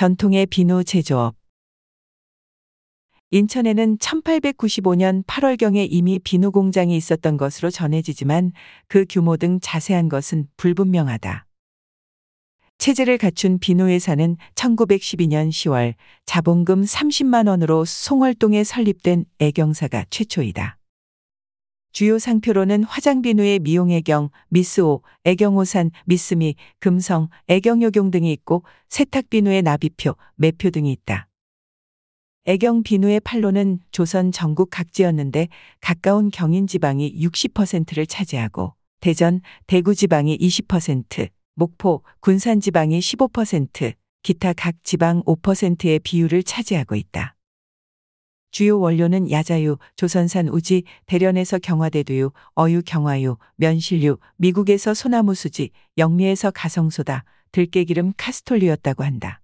전통의 비누 제조업. 인천에는 1895년 8월경에 이미 비누 공장이 있었던 것으로 전해지지만 그 규모 등 자세한 것은 불분명하다. 체제를 갖춘 비누회사는 1912년 10월 자본금 30만 원으로 송월동에 설립된 애경사가 최초이다. 주요 상표로는 화장비누의 미용애경, 미스오, 애경호산, 미스미, 금성, 애경요경 등이 있고 세탁비누의 나비표, 매표 등이 있다. 애경 비누의 판로는 조선 전국 각지였는데 가까운 경인 지방이 60%를 차지하고 대전, 대구 지방이 20%, 목포, 군산 지방이 15%, 기타 각 지방 5%의 비율을 차지하고 있다. 주요 원료는 야자유, 조선산 우지, 대련에서 경화대두유, 어유 경화유, 면실유, 미국에서 소나무 수지, 영미에서 가성소다, 들깨기름 카스톨류였다고 한다.